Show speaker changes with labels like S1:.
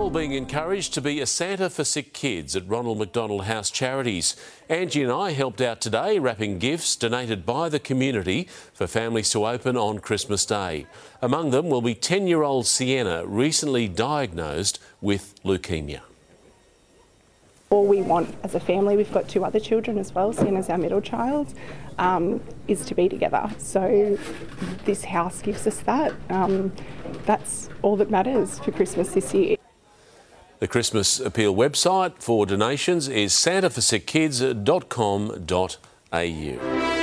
S1: all being encouraged to be a Santa for sick kids at Ronald McDonald House Charities. Angie and I helped out today wrapping gifts donated by the community for families to open on Christmas Day. Among them will be 10 year old Sienna, recently diagnosed with leukemia.
S2: All we want as a family, we've got two other children as well, Sienna's our middle child, um, is to be together. So this house gives us that. Um, that's all that matters for Christmas this year.
S1: The Christmas Appeal website for donations is santaforsickids.com.au.